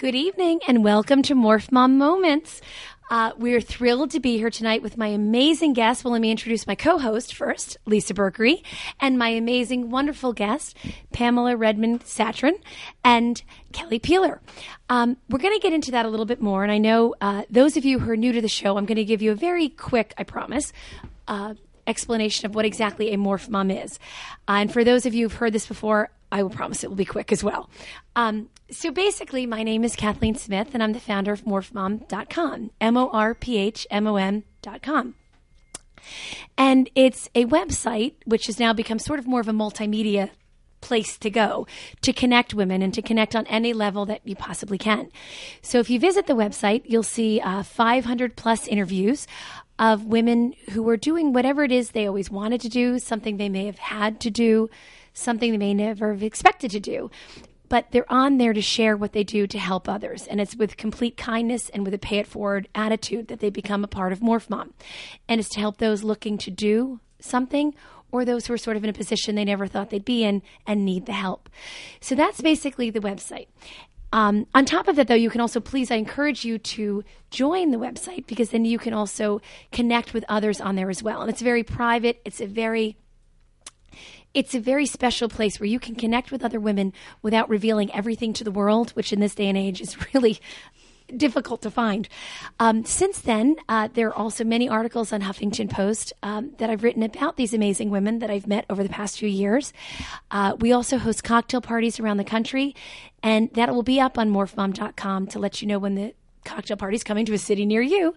Good evening and welcome to Morph Mom Moments. Uh, we're thrilled to be here tonight with my amazing guest. Well, let me introduce my co host first, Lisa Berkery, and my amazing, wonderful guest, Pamela Redmond Satran and Kelly Peeler. Um, we're going to get into that a little bit more. And I know uh, those of you who are new to the show, I'm going to give you a very quick, I promise, uh, explanation of what exactly a morph mom is. Uh, and for those of you who've heard this before, I will promise it will be quick as well. Um, so basically, my name is Kathleen Smith, and I'm the founder of morphmom.com, M O R P H M O M.com. And it's a website which has now become sort of more of a multimedia place to go to connect women and to connect on any level that you possibly can. So if you visit the website, you'll see uh, 500 plus interviews of women who are doing whatever it is they always wanted to do, something they may have had to do, something they may never have expected to do. But they're on there to share what they do to help others. And it's with complete kindness and with a pay it forward attitude that they become a part of Morph Mom. And it's to help those looking to do something or those who are sort of in a position they never thought they'd be in and need the help. So that's basically the website. Um, on top of that, though, you can also please, I encourage you to join the website because then you can also connect with others on there as well. And it's very private. It's a very it's a very special place where you can connect with other women without revealing everything to the world, which in this day and age is really difficult to find. Um, since then, uh, there are also many articles on Huffington Post um, that I've written about these amazing women that I've met over the past few years. Uh, we also host cocktail parties around the country, and that will be up on morphmom.com to let you know when the cocktail parties coming to a city near you.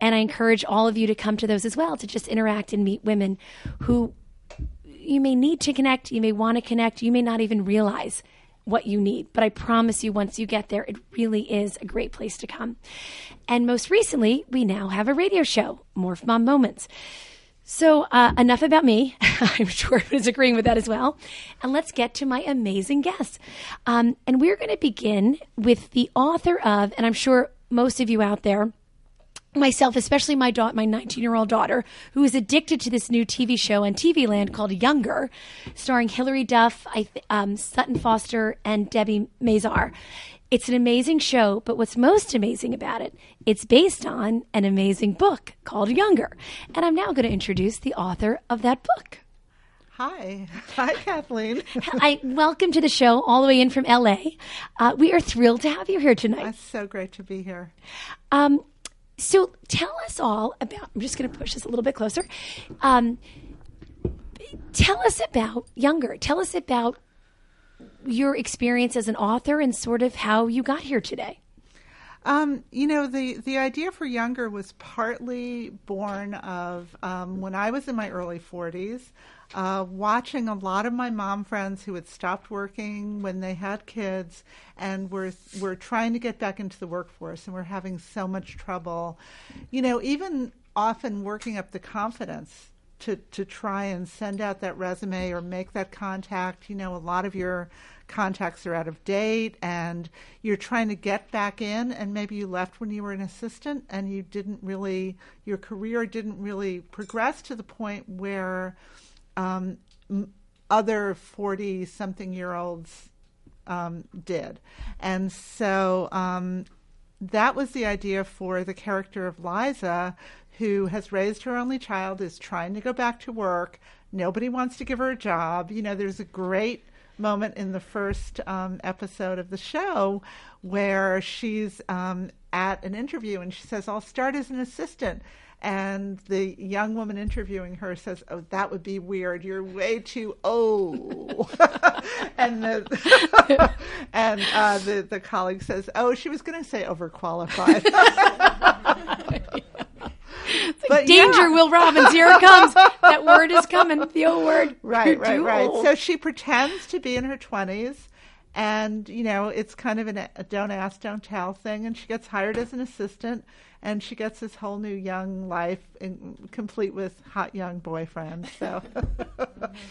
And I encourage all of you to come to those as well to just interact and meet women who you may need to connect, you may want to connect, you may not even realize what you need. But I promise you, once you get there, it really is a great place to come. And most recently, we now have a radio show, Morph Mom Moments. So, uh, enough about me. I'm sure everyone's agreeing with that as well. And let's get to my amazing guest. Um, and we're going to begin with the author of, and I'm sure most of you out there myself, especially my daughter, my 19 year old daughter, who is addicted to this new TV show on TV Land called Younger, starring Hilary Duff, I th- um, Sutton Foster, and Debbie Mazar. It's an amazing show, but what's most amazing about it, it's based on an amazing book called Younger. And I'm now going to introduce the author of that book. Hi. Hi, Kathleen. I welcome to the show all the way in from LA. Uh, we are thrilled to have you here tonight. It's so great to be here. Um, so tell us all about. I'm just going to push this a little bit closer. Um, tell us about Younger. Tell us about your experience as an author and sort of how you got here today. Um, you know, the, the idea for Younger was partly born of um, when I was in my early 40s, uh, watching a lot of my mom friends who had stopped working when they had kids and were, were trying to get back into the workforce and were having so much trouble. You know, even often working up the confidence to, to try and send out that resume or make that contact. You know, a lot of your contacts are out of date and you're trying to get back in and maybe you left when you were an assistant and you didn't really your career didn't really progress to the point where um, other 40 something year olds um, did. And so um, that was the idea for the character of liza who has raised her only child is trying to go back to work. Nobody wants to give her a job. You know there's a great moment in the first um, episode of the show where she's um, at an interview and she says, I'll start as an assistant. And the young woman interviewing her says, "Oh, that would be weird. You're way too old." and the and uh, the the colleague says, "Oh, she was going to say overqualified." But Danger, yeah. Will Robinson, here it comes. that word is coming. The old word. Right, You're right, right. old. So she pretends to be in her 20s, and, you know, it's kind of an, a don't ask, don't tell thing. And she gets hired as an assistant, and she gets this whole new young life, in, complete with hot young boyfriend. So,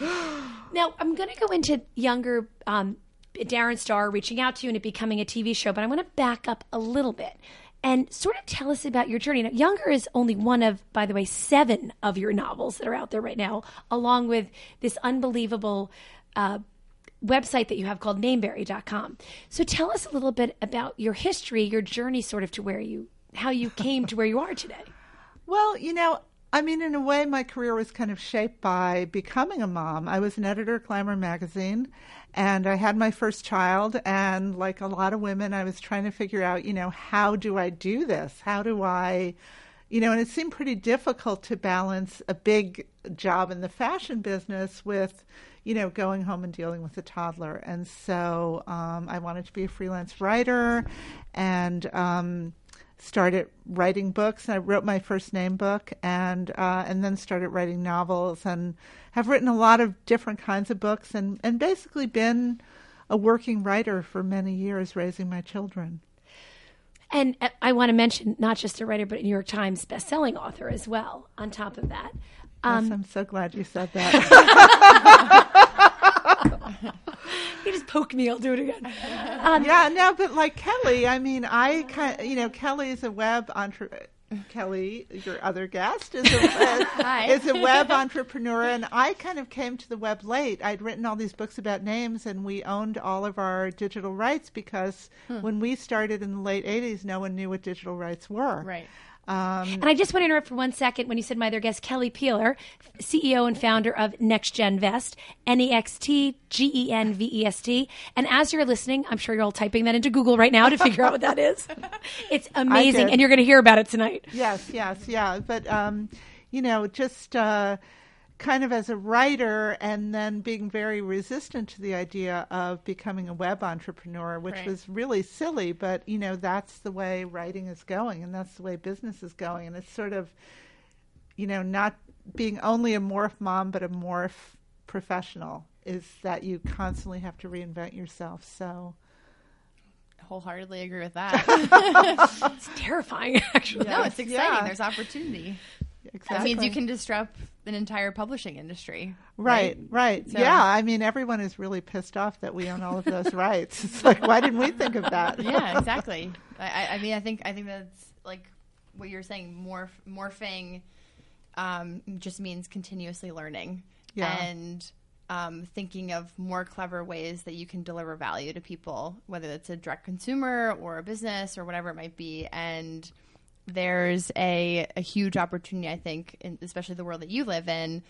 Now, I'm going to go into younger um, Darren Star reaching out to you and it becoming a TV show, but I want to back up a little bit and sort of tell us about your journey. Now, Younger is only one of, by the way, seven of your novels that are out there right now, along with this unbelievable uh, website that you have called nameberry.com. So tell us a little bit about your history, your journey sort of to where you, how you came to where you are today. well, you know, I mean, in a way, my career was kind of shaped by becoming a mom. I was an editor at Glamour magazine, and I had my first child. And like a lot of women, I was trying to figure out, you know, how do I do this? How do I, you know, and it seemed pretty difficult to balance a big job in the fashion business with, you know, going home and dealing with a toddler. And so um, I wanted to be a freelance writer and, um, started writing books. I wrote my first name book, and uh, and then started writing novels, and have written a lot of different kinds of books, and and basically been a working writer for many years, raising my children. And uh, I want to mention not just a writer, but a New York Times bestselling author as well, on top of that. Um, yes, I'm so glad you said that. You just poke me, I'll do it again. Um, yeah, no, but like Kelly, I mean, I kind, you know, Kelly is a web entrepreneur. Kelly, your other guest, is a, is a web entrepreneur, and I kind of came to the web late. I'd written all these books about names, and we owned all of our digital rights because when we started in the late '80s, no one knew what digital rights were. Right. Um, And I just want to interrupt for one second when you said my other guest, Kelly Peeler, CEO and founder of Next Gen Vest, N E X T G E N V E S T. And as you're listening, I'm sure you're all typing that into Google right now to figure out what that is. It's amazing, and you're going to hear about it tonight. Yes, yes, yeah. But um, you know, just uh, kind of as a writer, and then being very resistant to the idea of becoming a web entrepreneur, which Right. was really silly. But you know, that's the way writing is going, and that's the way business is going, and it's sort of, you know, not being only a morph mom, but a morph professional. Is that you constantly have to reinvent yourself? So. Wholeheartedly agree with that. It's terrifying, actually. no, it's exciting. Yeah. There's opportunity. Exactly. That means you can disrupt an entire publishing industry. Right, right. So- yeah, I mean, everyone is really pissed off that we own all of those rights. It's like, why didn't we think of that? Yeah, exactly. I, I- I mean, I think I think that's like what you're saying. Morph, morphing um, just means continuously learning Yeah. and um, thinking of more clever ways that you can deliver value to people, whether it's a direct consumer or a business or whatever it might be. And there's a, a huge opportunity, I think, in, especially the world that you live in,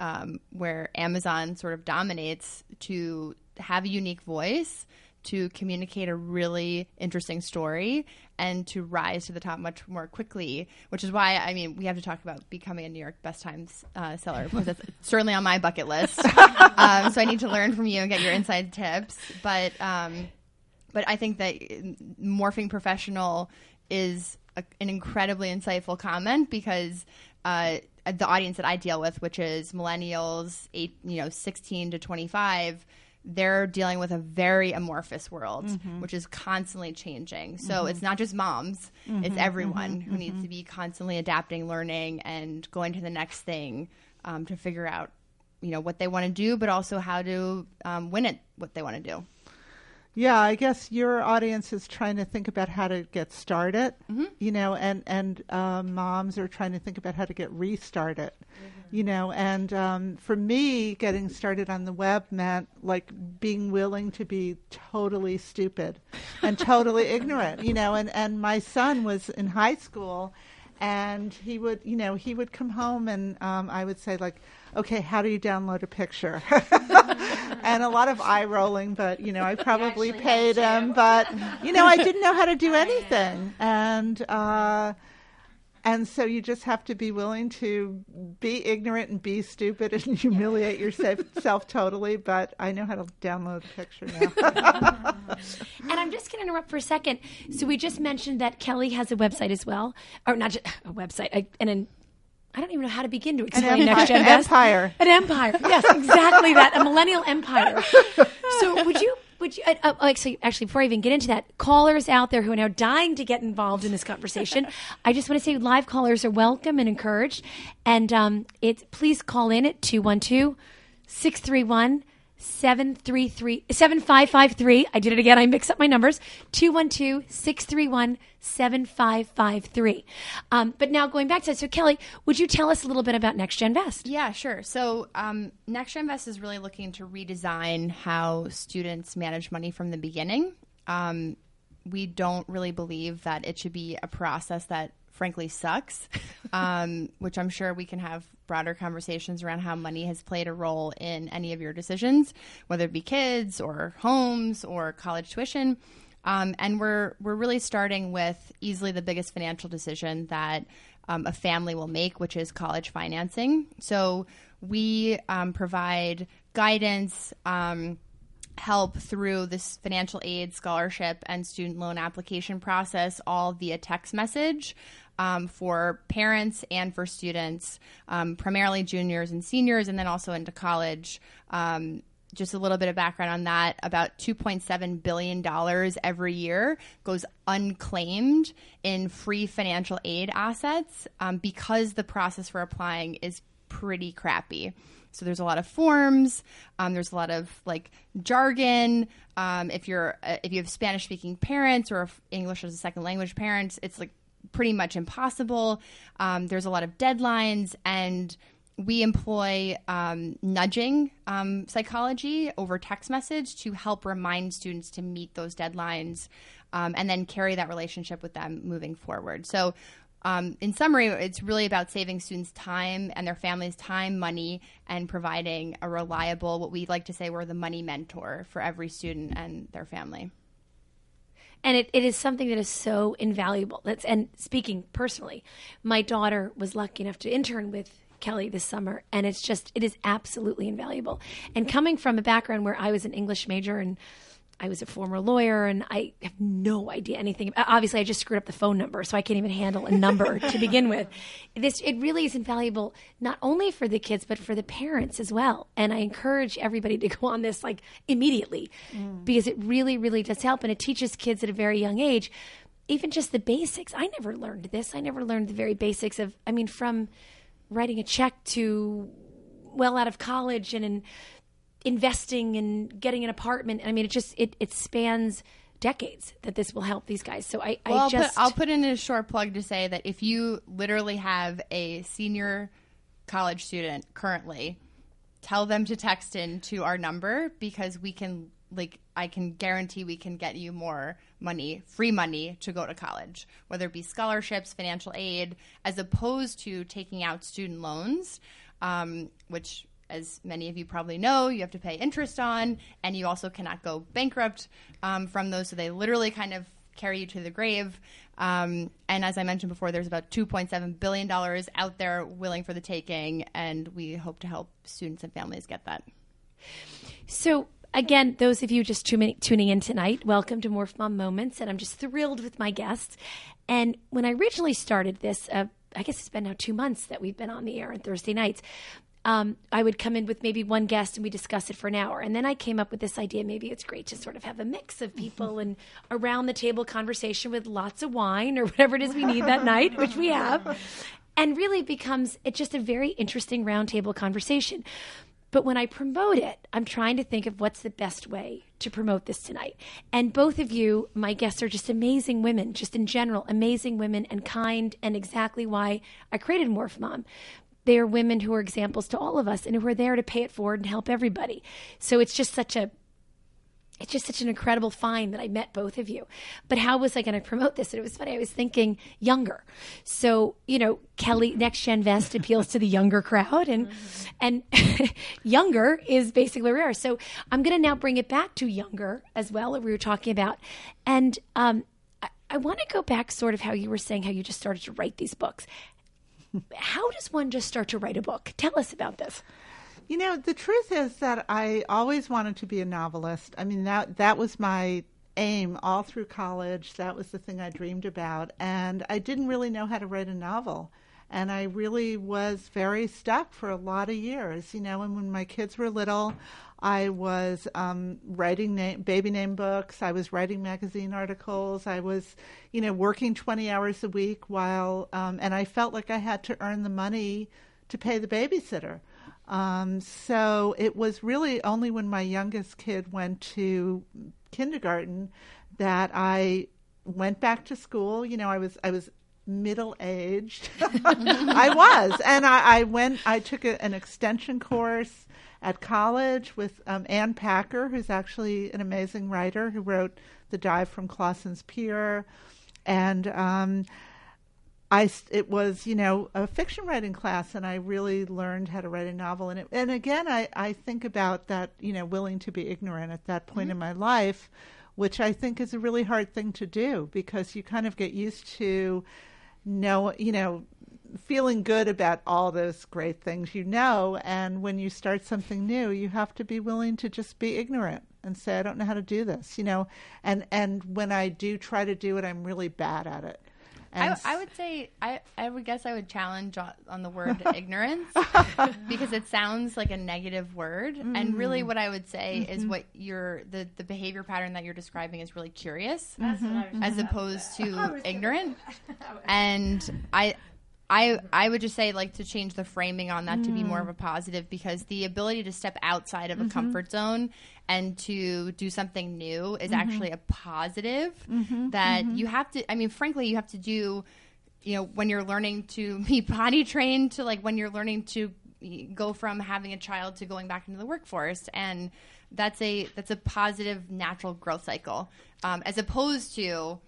um, where Amazon sort of dominates to have a unique voice, to communicate a really interesting story, and to rise to the top much more quickly. Which is why, I mean, we have to talk about becoming a New York Best Times uh, seller because that's certainly on my bucket list. um, so I need to learn from you and get your inside tips. But um, but I think that morphing professional is a, an incredibly insightful comment because uh, the audience that I deal with, which is millennials, eight, you know, 16 to 25, they're dealing with a very amorphous world, which is constantly changing. So it's not just moms, it's everyone who needs to be constantly adapting, learning, and going to the next thing um, to figure out, you know, what they want to do, but also how to um, win at what they want to do. Yeah, I guess your audience is trying to think about how to get started, you know, and and uh, moms are trying to think about how to get restarted, you know. And um, for me, getting started on the web meant like being willing to be totally stupid and totally ignorant, you know. And and my son was in high school, and he would, you know, he would come home, and um, I would say like, okay, how do you download a picture? and a lot of eye rolling, but you know, I probably paid him, but you know, I didn't know how to do anything, and uh, and so you just have to be willing to be ignorant and be stupid and humiliate yourself totally. But I know how to download a picture now. And I'm just going to interrupt for a second. So we just mentioned that Kelly has a website as well, or not just a website, a, and an I don't even know how to begin to explain empire- Next Gen an empire. An empire. Yes, exactly that. A millennial empire. So would you? Would you? Uh, uh, actually, actually, before I even get into that, callers out there who are now dying to get involved in this conversation, I just want to say live callers are welcome and encouraged, and um, it's please call in at 212 631 733 7553. I did it again. I mixed up my numbers. 212 631 7553. Um, But now going back to that, so Kelly, would you tell us a little bit about Next Gen Vest? Yeah, sure. So, um, Next Gen Vest is really looking to redesign how students manage money from the beginning. Um, we don't really believe that it should be a process that frankly sucks, um, which I'm sure we can have broader conversations around how money has played a role in any of your decisions, whether it be kids or homes or college tuition. Um, and we're we're really starting with easily the biggest financial decision that um, a family will make, which is college financing. So we um, provide guidance. Um, help through this financial aid, scholarship, and student loan application process, all via text message um, for parents and for students, um, primarily juniors and seniors, and then also into college. Um, just a little bit of background on that about $2.7 billion every year goes unclaimed in free financial aid assets um, because the process for applying is pretty crappy. So there's a lot of forms. Um, there's a lot of like jargon. Um, if you're uh, if you have Spanish speaking parents or English as a second language parents, it's like pretty much impossible. Um, there's a lot of deadlines, and we employ um, nudging um, psychology over text message to help remind students to meet those deadlines, um, and then carry that relationship with them moving forward. So um, in summary, it's really about saving students time and their families time, money, and providing a reliable, what we like to say, we're the money mentor for every student and their family. And it, it is something that is so invaluable. That's and speaking personally, my daughter was lucky enough to intern with Kelly this summer, and it's just it is absolutely invaluable. And coming from a background where I was an English major and I was a former lawyer, and I have no idea anything. Obviously, I just screwed up the phone number, so I can't even handle a number to begin with. This it really is invaluable, not only for the kids but for the parents as well. And I encourage everybody to go on this like immediately, mm. because it really, really does help, and it teaches kids at a very young age, even just the basics. I never learned this. I never learned the very basics of. I mean, from writing a check to well out of college and in investing and getting an apartment. I mean, it just it it spans decades that this will help these guys. So I, Well, I I'll, just put, I'll put in a short plug to say that if you literally have a senior college student currently, tell them to text in to our number because we can like I can guarantee we can get you more money, free money to go to college, whether it be scholarships, financial aid, as opposed to taking out student loans, um, which as many of you probably know, you have to pay interest on, and you also cannot go bankrupt um, from those. So they literally kind of carry you to the grave. Um, and as I mentioned before, there's about $2.7 billion out there willing for the taking, and we hope to help students and families get that. So again, those of you just tuning, in tonight, welcome to Morph Mom Moments, and I'm just thrilled with my guests. And when I originally started this, uh, I guess it's been now two months that we've been on the air on Thursday nights. Um, I would come in with maybe one guest and we discuss it for an hour. And then I came up with this idea maybe it's great to sort of have a mix of people and around the table conversation with lots of wine or whatever it is we need that night, which we have. And really becomes it's just a very interesting roundtable conversation. But when I promote it, I'm trying to think of what's the best way to promote this tonight. And both of you, my guests, are just amazing women, just in general, amazing women and kind, and exactly why I created Morph Mom. They are women who are examples to all of us and who are there to pay it forward and help everybody. So it's just such a it's just such an incredible find that I met both of you. But how was I going to promote this? And it was funny. I was thinking younger. So, you know, Kelly Next Gen Vest appeals to the younger crowd and and younger is basically where we are. So I'm going to now bring it back to younger as well that we were talking about. And um, I, I want to go back sort of how you were saying how you just started to write these books. How does one just start to write a book? Tell us about this. You know, the truth is that I always wanted to be a novelist. I mean, that that was my aim all through college. That was the thing I dreamed about, and I didn't really know how to write a novel. And I really was very stuck for a lot of years, you know. And when my kids were little, I was um, writing name, baby name books. I was writing magazine articles. I was, you know, working 20 hours a week while, um, and I felt like I had to earn the money to pay the babysitter. Um, so it was really only when my youngest kid went to kindergarten that I went back to school. You know, I was I was middle aged. I was, and I, I went. I took a, an extension course at college with um, Ann Packer, who's actually an amazing writer who wrote The Dive from Clausen's Pier, and um, I it was you know a fiction writing class, and I really learned how to write a novel. And it, and again, I I think about that you know willing to be ignorant at that point in my life, which I think is a really hard thing to do because you kind of get used to know you know feeling good about all those great things you know and when you start something new you have to be willing to just be ignorant and say i don't know how to do this you know? And and when i do try to do it i'm really bad at it I, I would say I, I would guess I would challenge on- the word ignorance because it sounds like a negative word. And really what I would say is what you're the, the behavior pattern that you're describing is really curious as opposed to ignorant. And I I I would just say like to change the framing on that to be more of a positive because the ability to step outside of a comfort zone and to do something new is mm-hmm. actually a positive mm-hmm. that mm-hmm. you have to I mean frankly you have to do you know when you're learning to be potty trained to like when you're learning to go from having a child to going back into the workforce. And that's a that's a positive natural growth cycle um, as opposed to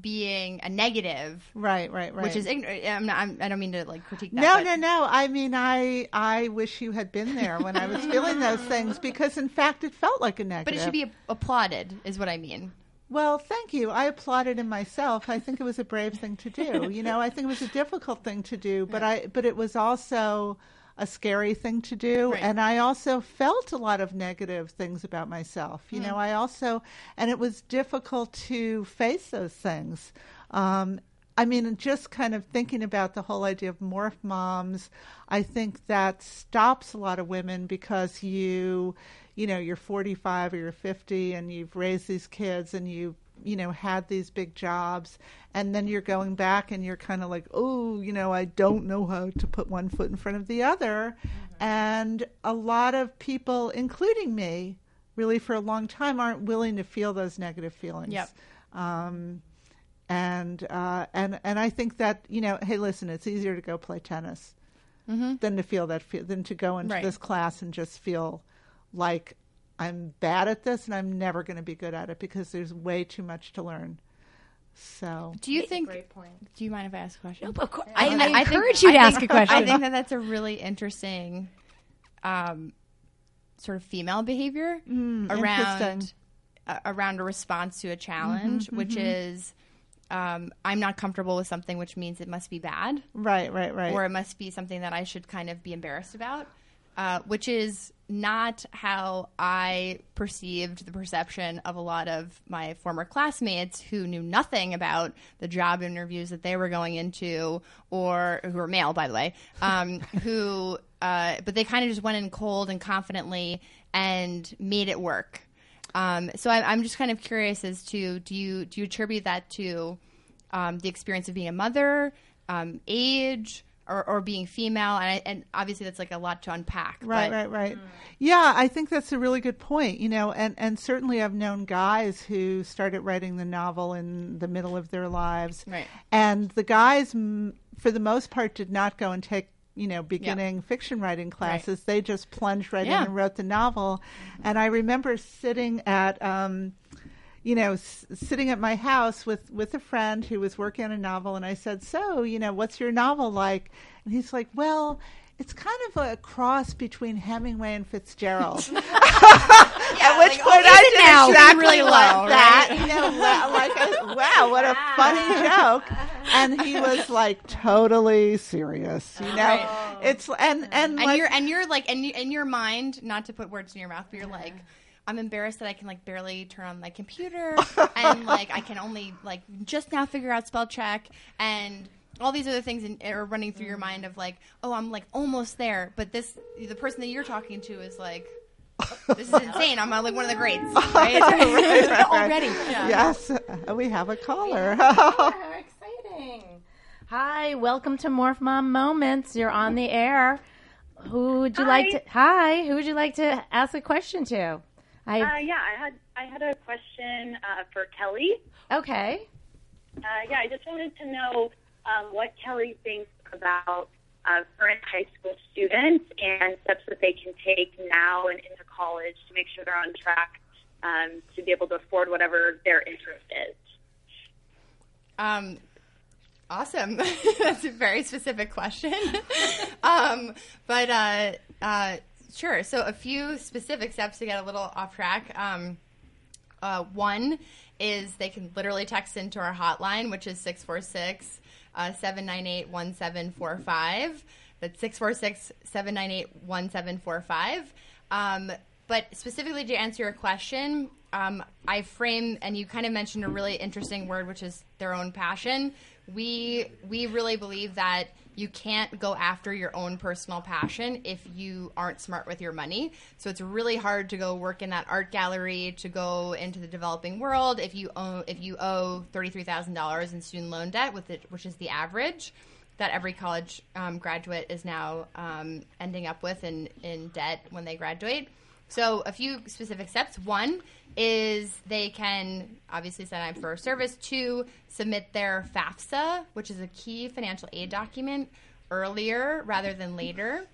being a negative right right right which is ignorant. I'm not, I'm, I don't mean to like critique that. No, but- no, no. I mean, I I wish you had been there when I was feeling those things because, in fact, it felt like a negative. But it should be applauded, is what I mean. Well, thank you. I applauded in myself. I think it was a brave thing to do. You know, I think it was a difficult thing to do, but I but it was also a scary thing to do Right. and I also felt a lot of negative things about myself. You know, I also and it was difficult to face those things. Um I mean, just kind of thinking about the whole idea of morph moms, I think that stops a lot of women because you, you know, you're 45 or you're 50 and you've raised these kids and you, you know, had these big jobs and then you're going back and you're kind of like, oh, you know, I don't know how to put one foot in front of the other. And a lot of people, including me, really for a long time aren't willing to feel those negative feelings. Yep. Um, and uh, and and I think that you know, hey, listen, it's easier to go play tennis than to feel that feel, than to go into Right. this class and just feel like I'm bad at this and I'm never going to be good at it because there's way too much to learn. So Do you think? Do you mind if I ask a question? Of course, I, I, I think- encourage you I to think- ask a question. I think that that's a really interesting, um, sort of female behavior around uh, around a response to a challenge, which is. Um, I'm not comfortable with something, which means it must be bad, right, right, right. or it must be something that I should kind of be embarrassed about. Uh, which is not how I perceived the perception of a lot of my former classmates who knew nothing about the job interviews that they were going into, or who were male, by the way, um, who, uh, but they kind of just went in cold and confidently and made it work. Um, so I, I'm just kind of curious as to do you do you attribute that to um, the experience of being a mother, um, age, or, or being female, and, I, and obviously that's like a lot to unpack. Right, but- right, right. Yeah, I think that's a really good point. You know, and and certainly I've known guys who started writing the novel in the middle of their lives, Right. And the guys, m- for the most part, did not go and take you know beginning fiction writing classes. They just plunged right Yeah. in and wrote the novel. And I remember sitting at. Um, you know, s- sitting at my house with with a friend who was working on a novel, and I said, "So, you know, what's your novel like?" And he's like, "Well, it's kind of a cross between Hemingway and Fitzgerald." At which like, point oh, I did now? exactly Really like low, that. right? You know, like, a, wow, what a funny joke. And he was like totally serious. You oh. know, Right. it's and and, and like, you're and you're like and you, in your mind not to put words in your mouth but you're like i'm embarrassed that i can like barely turn on my computer and like i can only like just now figure out spell check and all these other things in, are running through your mind of like oh i'm like almost there but this the person that you're talking to is like this is insane i'm like one of the greats right, Right, right. already yes, uh, we have a caller. How exciting. Hi, welcome to Morph Mom Moments. You're on the air. Who would you like to Hi, who would you like to ask a question to? I Uh, yeah, I had I had a question uh, for Kelly. Okay. Uh, yeah, I just wanted to know um, what Kelly thinks about uh, current high school students and steps that they can take now and into college to make sure they're on track um, to be able to afford whatever their interest is. Um, awesome. That's a very specific question. um, but uh, uh, sure. So a few specific steps to get a little off track. Um, uh, one is they can literally text into our hotline, which is 646 uh, 798 1745. That's 646 798 1745. Um, But specifically to answer your question, um, I frame, and you kind of mentioned a really interesting word, which is their own passion. We we really believe that you can't go after your own personal passion if you aren't smart with your money. So it's really hard to go work in that art gallery, to go into the developing world if you owe if you owe thirty three thousand dollars in student loan debt, with it, which is the average that every college um, graduate is now um, ending up with in, in debt when they graduate. So, a few specific steps. One is they can obviously sign up for a service. Two, submit their FAFSA, which is a key financial aid document, earlier rather than later.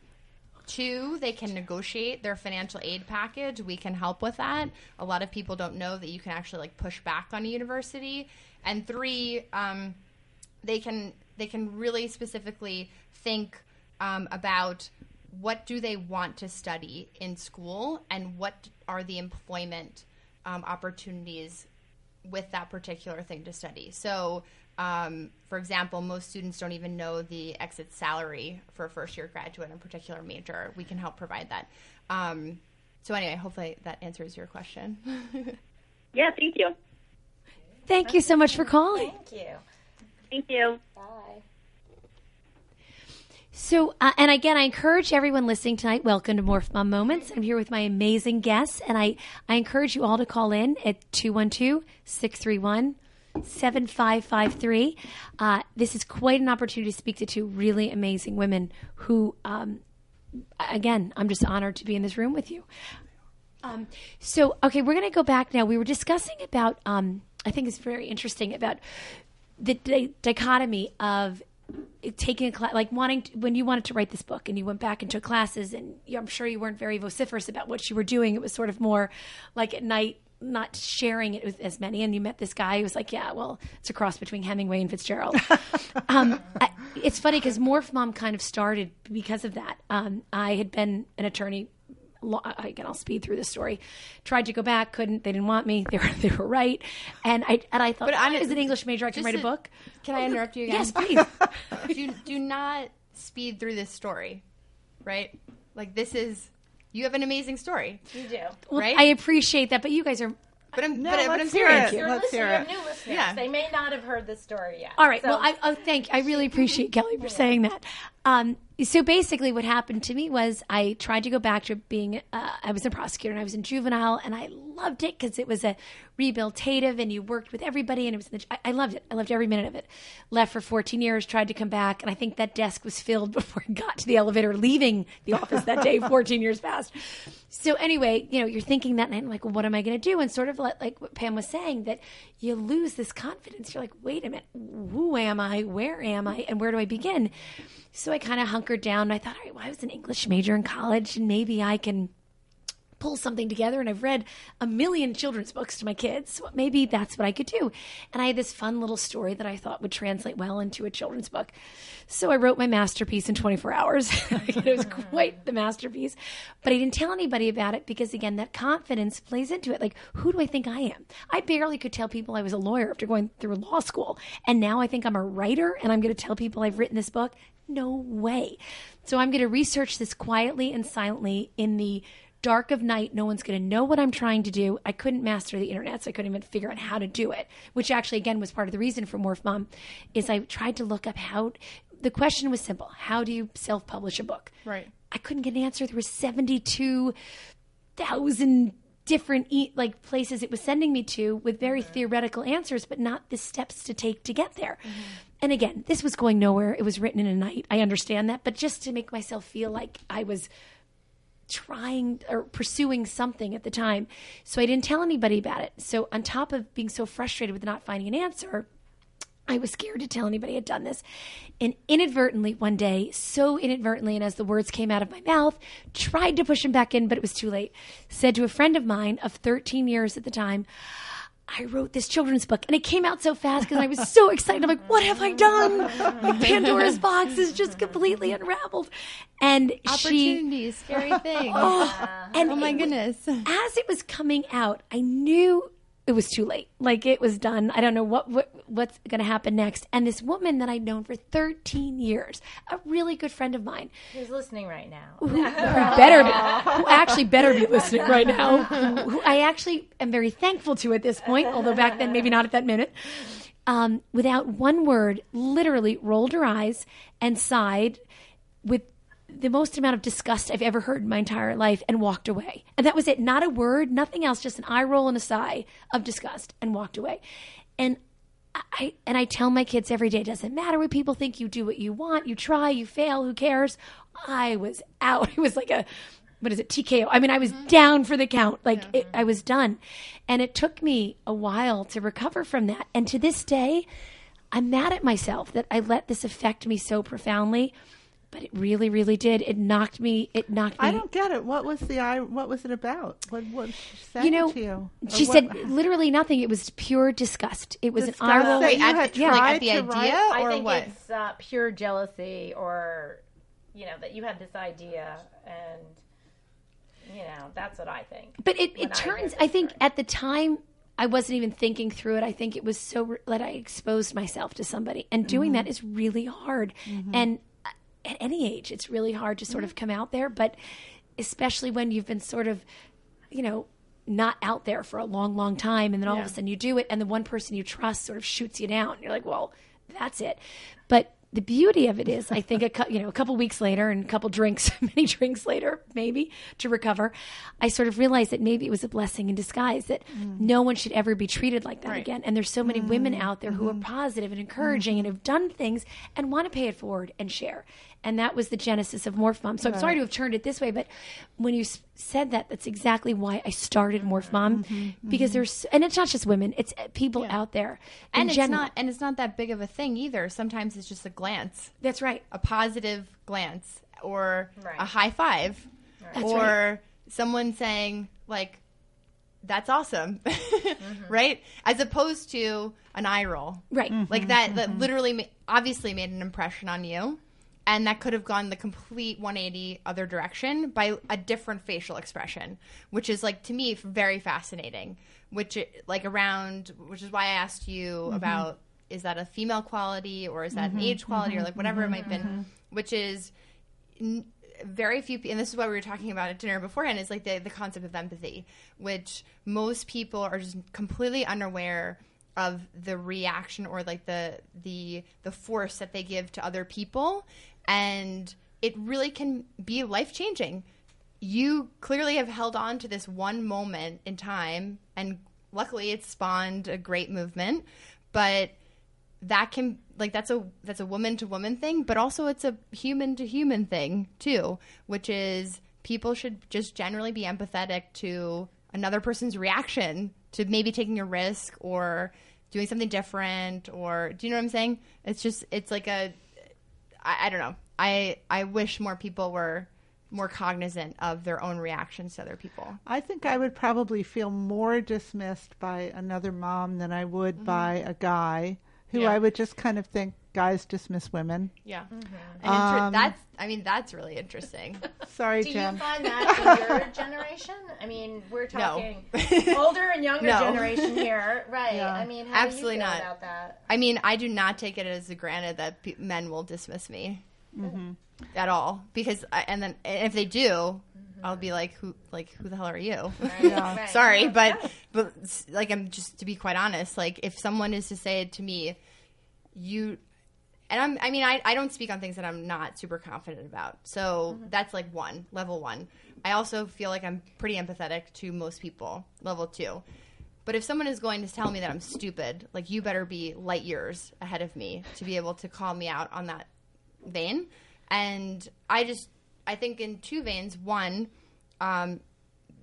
Two, they can negotiate their financial aid package. We can help with that. A lot of people don't know that you can actually like push back on a university. And three, um, they can they can really specifically think um, about what do they want to study in school and what are the employment um, opportunities with that particular thing to study. So, um, for example, most students don't even know the exit salary for a first year graduate in a particular major. We can help provide that. Um, so, anyway, hopefully that answers your question. Yeah, thank you. Thank you so much for calling. Thank you. Thank you. Bye. So, uh, and again, I encourage everyone listening tonight. Welcome to Morph Mom Moments. I'm here with my amazing guests, and I, I encourage you all to call in at 212 631 7553. Uh, This is quite an opportunity to speak to two really amazing women who, um, again, I'm just honored to be in this room with you. Um, so, okay, we're going to go back now. We were discussing about, um, I think it's very interesting about the di- dichotomy of taking a class, like wanting to, when you wanted to write this book and you went back and took classes, and you, I'm sure you weren't very vociferous about what you were doing. It was sort of more like at night, not sharing it with as many. And you met this guy who was like, "Yeah, well, it's a cross between Hemingway and Fitzgerald." um, I, it's funny because Morph Mom kind of started because of that. Um, I had been an attorney again, I'll speed through the story. Tried to go back, couldn't. They didn't want me. They were they were right, and I and I thought, But I'm- as an English major, I can write a to- book. Can I interrupt you again? Yes, please. do do not speed through this story, right? Like this is you have an amazing story, You do. Well, right? I appreciate that, but you guys are but I'm No, but, but I'm let's hear serious. it. You're Let's listening, hear it. new listeners. Yeah. They may not have heard the story yet. All right. So- well, I oh, thank. I really appreciate Kelly for saying that. Um, so basically, what happened to me was I tried to go back to being. Uh, I was a prosecutor and I was in juvenile, and I loved it because it was a rehabilitative, and you worked with everybody, and it was. I, I loved it. I loved every minute of it. Left for 14 years, tried to come back, and I think that desk was filled before I got to the elevator, leaving the office that day. 14 years passed. So anyway, you know, you're thinking that night, like, well, what am I going to do? And sort of like, like what Pam was saying, that you lose this confidence. You're like, wait a minute, who am I? Where am I? And where do I begin? So I kind of hunkered down. I thought, all right, well, I was an English major in college, and maybe I can pull something together and I've read a million children's books to my kids. So maybe that's what I could do. And I had this fun little story that I thought would translate well into a children's book. So I wrote my masterpiece in 24 hours. it was quite the masterpiece. But I didn't tell anybody about it because again, that confidence plays into it. Like, who do I think I am? I barely could tell people I was a lawyer after going through law school. And now I think I'm a writer and I'm going to tell people I've written this book. No way. So I'm going to research this quietly and silently in the dark of night. No one's going to know what I'm trying to do. I couldn't master the internet, so I couldn't even figure out how to do it, which actually, again, was part of the reason for Morph Mom, is I tried to look up how. The question was simple: How do you self-publish a book? Right. I couldn't get an answer. There were seventy-two thousand different e- like places it was sending me to with very theoretical answers, but not the steps to take to get there. Mm-hmm. And again, this was going nowhere. It was written in a night. I understand that, but just to make myself feel like I was trying or pursuing something at the time. So I didn't tell anybody about it. So on top of being so frustrated with not finding an answer, I was scared to tell anybody I'd done this. And inadvertently, one day, so inadvertently, and as the words came out of my mouth, tried to push them back in, but it was too late. Said to a friend of mine of 13 years at the time, I wrote this children's book and it came out so fast because I was so excited. I'm like, what have I done? Like Pandora's box is just completely unraveled. And she, Opportunities, scary things. Oh, and oh my it goodness. as it was coming out, I knew it was too late. Like it was done. I don't know what, what what's going to happen next. And this woman that I'd known for 13 years, a really good friend of mine, Who's listening right now? who better be, who actually better be listening right now, who, who I actually am very thankful to at this point, although back then maybe not at that minute. Um, without one word, literally rolled her eyes and sighed with the most amount of disgust I've ever heard in my entire life and walked away. And that was it. Not a word, nothing else, just an eye roll and a sigh of disgust and walked away. And I and I tell my kids every day, it doesn't matter what people think, you do what you want, you try, you fail, who cares? I was out. It was like a what is it, TKO? I mean, I was mm-hmm. down for the count. Like it, I was done. And it took me a while to recover from that. And to this day, I'm mad at myself that I let this affect me so profoundly. But it really, really did. It knocked me. It knocked me. I don't get it. What was the I? What was it about? What what she said you know, to you? She what- said literally nothing. It was pure disgust. It was Disgust an eye roll. that Wait, you at had the, like, at the idea write? I think what? it's uh, pure jealousy, or you know that you had this idea, and you know that's what I think. But it, it turns, this I think story. at the time, I wasn't even thinking through it. I think it was so re- that I exposed myself to somebody. And doing that is really hard. And uh, at any age, it's really hard to sort of mm-hmm. come out there. But especially when you've been sort of, you know, not out there for a long, long time. And then all of a sudden you do it. And the one person you trust sort of shoots you down. You're like, well, that's it. But the beauty of it is, I think, a you know, a couple weeks later and a couple drinks, many drinks later, maybe to recover, I sort of realized that maybe it was a blessing in disguise that mm. no one should ever be treated like that again. And there's so many women mm. out there who are mm-hmm. positive and encouraging and mm-hmm. have done things and want to pay it forward and share. And that was the genesis of Morph Mom. So I'm sorry to have turned it this way, but when you s- said that, that's exactly why I started Morph Mom because there's, and it's not just women, it's uh, people out there. and it's general. not and it's not that big of a thing either. Sometimes it's just a glance, That's right. a positive glance, or Right. a high five, That's or right. someone saying like, "That's awesome," Mm-hmm. right? As opposed to an eye roll, Right. like that. That literally, ma- obviously, made an impression on you. And that could have gone the complete 180 other direction by a different facial expression, which is like to me very fascinating. Which it- like around, which is why I asked you mm-hmm. about is that a female quality or is that an age quality or like mm-hmm. whatever it might have been, which is n- very few, and this is what we were talking about at dinner beforehand, is like the, the concept of empathy, which most people are just completely unaware of the reaction or like the the the force that they give to other people, and it really can be life changing. You clearly have held on to this one moment in time, and luckily it spawned a great movement, but that can like that's a that's a woman to woman thing but also it's a human to human thing too which is people should just generally be empathetic to another person's reaction to maybe taking a risk or doing something different or do you know what i'm saying it's just it's like a i, I don't know. I i wish more people were more cognizant of their own reactions to other people. I think I would probably feel more dismissed by another mom than I would mm-hmm. by a guy who Yeah. I would just kind of think guys dismiss women. yeah mm-hmm. and Um, inter- that's i mean that's really interesting Sorry, Do Jen. you find that in your generation? I mean, we're talking older and younger No. generation here, right? Yeah. I mean, how Absolutely do you feel not. about that? I mean, I do not take it as a granted that pe- men will dismiss me mm-hmm. at all because, I, and then and if they do, mm-hmm. I'll be like, who, like, who the hell are you? Right. Sorry, but but like, I'm just to be quite honest. Like, if someone is to say it to me, you. And I'm, I mean, I, I don't speak on things that I'm not super confident about. So that's like one, level one. I also feel like I'm pretty empathetic to most people, level two. But if someone is going to tell me that I'm stupid, like you better be light years ahead of me to be able to call me out on that vein. And I just, I think in two veins. One, um,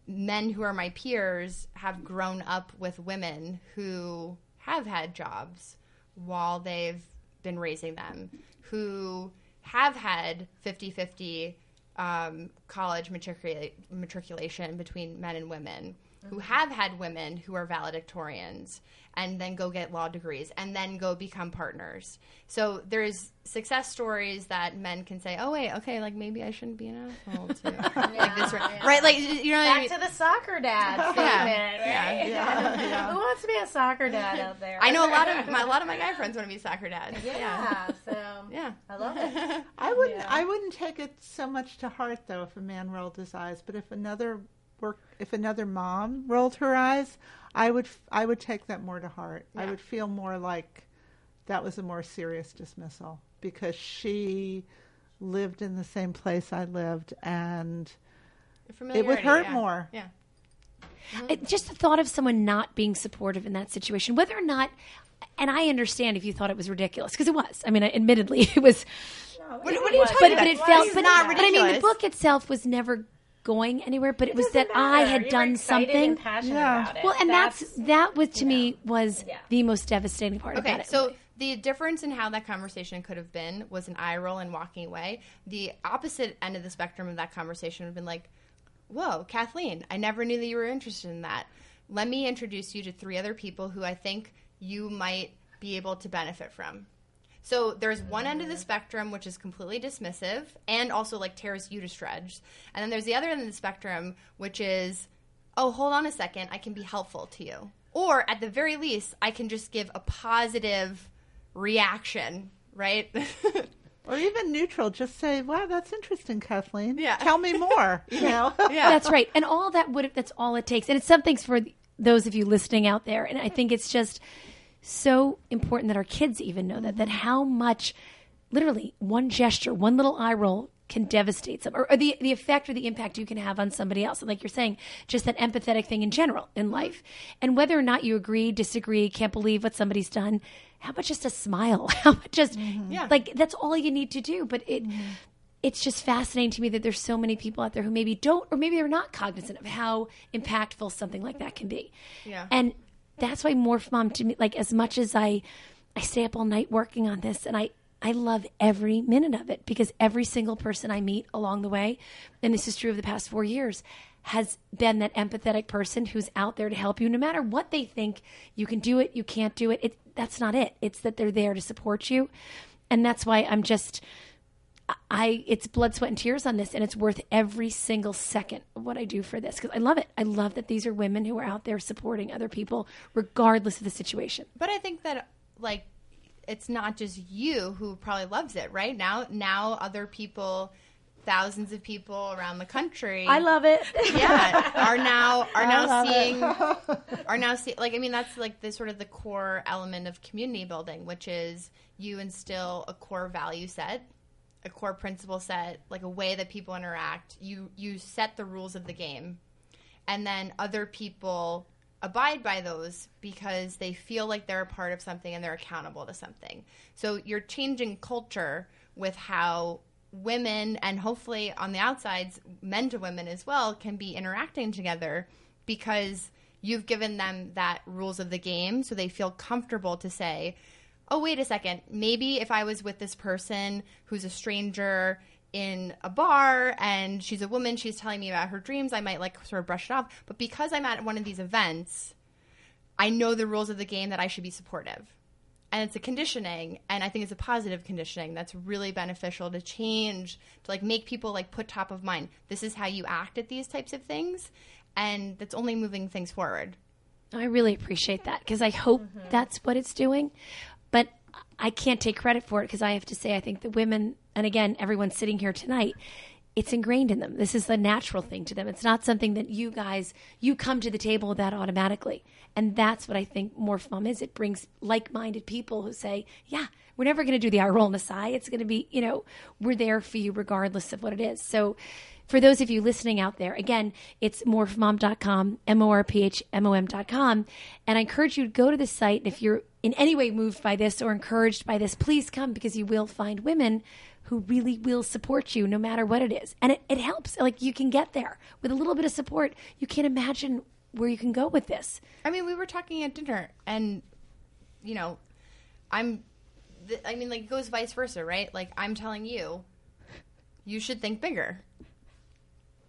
men who are my peers have grown up with women who have had jobs while they've been raising them, who have had 50 50 um, college matricula- matriculation between men and women, who have had women who are valedictorians and then go get law degrees and then go become partners. So there's success stories that men can say, "Oh wait, okay, like maybe I shouldn't be an asshole too." like this, right? right? Like you know, what I Back mean? to the soccer dad statement, right? Who wants to be a soccer dad out there? I know a lot of my a lot of my guy friends want to be soccer dads. Yeah, so yeah. I love it. I wouldn't. I wouldn't take it so much to heart though if a man rolled his eyes, but if another work, if another mom rolled her eyes, I would. I would take that more to heart. I would feel more like that was a more serious dismissal because she lived in the same place I lived, and it would hurt yeah. more. Yeah. It- just the thought of someone not being supportive in that situation, whether or not, and I understand if you thought it was ridiculous because it was. I mean, admittedly, it was. What, what are you But- talking But about? but it Why felt. But, not but I mean, the book itself was never going anywhere. But it, was doesn't that I had You were done excited something. and passionate Yeah. about it. Well, and that's, that was to me was Yeah. the most devastating part Okay, about it. so the difference in how that conversation could have been was an eye roll and walking away. The opposite end of the spectrum of that conversation would have been like, "Whoa, Kathleen, I never knew that you were interested in that. Let me introduce you to three other people who I think you might be able to benefit from." So there's one end of the spectrum which is completely dismissive and also like tears you to shreds, and then there's the other end of the spectrum which is oh, hold on a second, I can be helpful to you. Or at the very least, I can just give a positive reaction, right? Or even neutral, just say, "Wow, that's interesting, Kathleen. Yeah. Tell me more." You know. yeah. That's right. And all that would that's all it takes. And it's something for those of you listening out there. And I think it's just so important that our kids even know that that mm-hmm. how much literally one gesture, one little eye roll can devastate some or, or the the effect or the impact you can have on somebody else. And like you're saying, just that empathetic thing in general in mm-hmm. life. And whether or not you agree, disagree, can't believe what somebody's done, how about just a smile? How about just mm-hmm. Yeah. like that's all you need to do. But it it's just fascinating to me that there's so many people out there who maybe don't or maybe they're not cognizant of how impactful something like that can be. Yeah. And that's why Morph Mom to me like as much as I I stay up all night working on this and I I love every minute of it because every single person I meet along the way, and this is true of the past four years, has been that empathetic person who's out there to help you no matter what they think you can do it, you can't do it. it that's not it. It's that they're there to support you. And that's why I'm just I it's blood, sweat, and tears on this, and it's worth every single second of what I do for this because I love it. I love that these are women who are out there supporting other people, regardless of the situation. But I think that like it's not just you who probably loves it, right? Now now other people thousands of people around the country. I love it. yeah, are now are I now love seeing are now seeing like I mean that's like the sort of the core element of community building, which is you instill a core value set, a core principle set, like a way that people interact. You you set the rules of the game, and then other people abide by those because they feel like they're a part of something and they're accountable to something. So you're changing culture with how women and hopefully on the outsides men to women as well can be interacting together because you've given them that rules of the game so they feel comfortable to say oh wait a second. Maybe if i was with this person who's a stranger in a bar and she's a woman she's telling me about her dreams i might like sort of brush it off. But because i'm at one of these events i know the rules of the game that i should be supportive. And it's a conditioning and i think it's a positive conditioning that's really beneficial to change to like make people like put top of mind. This is how you act at these types of things and that's only moving things forward. I really appreciate that because I hope mm-hmm. that's what it's doing. But I can't take credit for it because I have to say, I think the women, and again, everyone sitting here tonight, it's ingrained in them. This is a natural thing to them. It's not something that you guys, you come to the table with that automatically. And that's what I think Morph Mom is. It brings like minded people who say, yeah, we're never going to do the eye roll in the side. It's going to be, you know, we're there for you regardless of what it is. So, for those of you listening out there, again, it's morphmom.com, M O R P H M O M.com. And I encourage you to go to the site. And if you're in any way moved by this or encouraged by this, please come because you will find women who really will support you no matter what it is. And it, it helps. Like you can get there with a little bit of support. You can't imagine where you can go with this. I mean, we were talking at dinner, and you know, I'm. th- I mean, like it goes vice versa, right? Like I'm telling you, you should think bigger,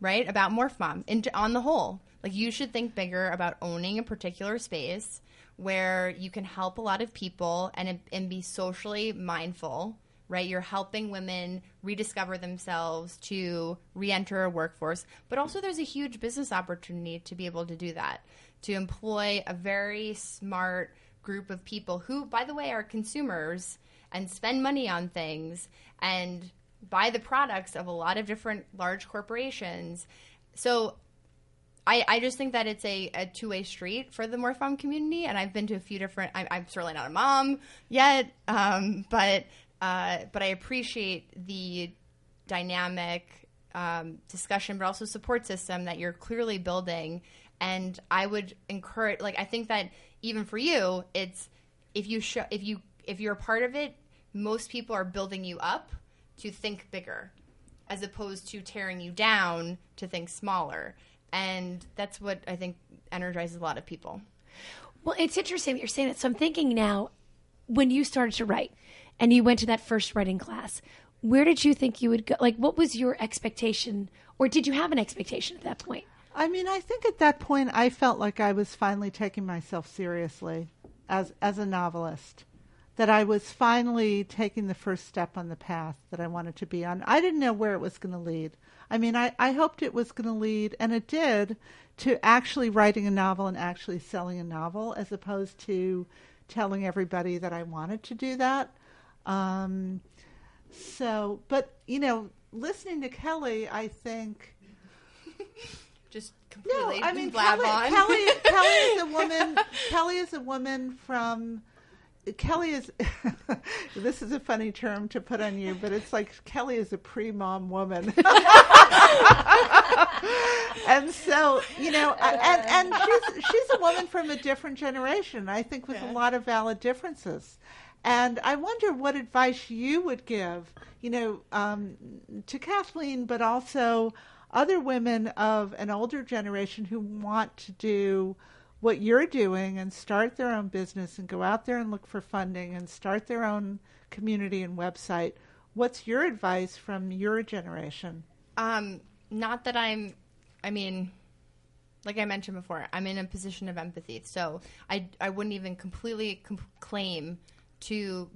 right? About Morph Mom, and on the whole, like you should think bigger about owning a particular space where you can help a lot of people and and be socially mindful. Right, you're helping women rediscover themselves to re-enter a workforce, but also there's a huge business opportunity to be able to do that, to employ a very smart group of people who, by the way, are consumers and spend money on things and buy the products of a lot of different large corporations. So I, I just think that it's a, a two way street for the Morph Mom community, and I've been to a few different. I'm, I'm certainly not a mom yet, um, but uh, but I appreciate the dynamic um, discussion, but also support system that you're clearly building. And I would encourage, like, I think that even for you, it's if you show if you if you're a part of it, most people are building you up to think bigger, as opposed to tearing you down to think smaller. And that's what I think energizes a lot of people. Well, it's interesting that you're saying that. So I'm thinking now, when you started to write and you went to that first writing class, where did you think you would go? Like, what was your expectation, or did you have an expectation at that point? I mean, I think at that point I felt like I was finally taking myself seriously as as a novelist. That I was finally taking the first step on the path that I wanted to be on. I didn't know where it was going to lead. I mean, I, I hoped it was going to lead, and it did, to actually writing a novel and actually selling a novel, as opposed to telling everybody that I wanted to do that. Um, so, but you know, listening to Kelly, I think Just no, completely I mean blab Kelly, on. Kelly. Kelly is a woman. Kelly is a woman from. Kelly is. this is a funny term to put on you, but it's like Kelly is a pre-mom woman, and so you know, and and she's she's a woman from a different generation. I think with a lot of valid differences. And I wonder what advice you would give, you know, um, to Kathleen, but also other women of an older generation who want to do what you're doing and start their own business and go out there and look for funding and start their own community and website. What's your advice from your generation? Um, not that I'm. I mean, like I mentioned before, I'm in a position of empathy, so I I wouldn't even completely com- claim to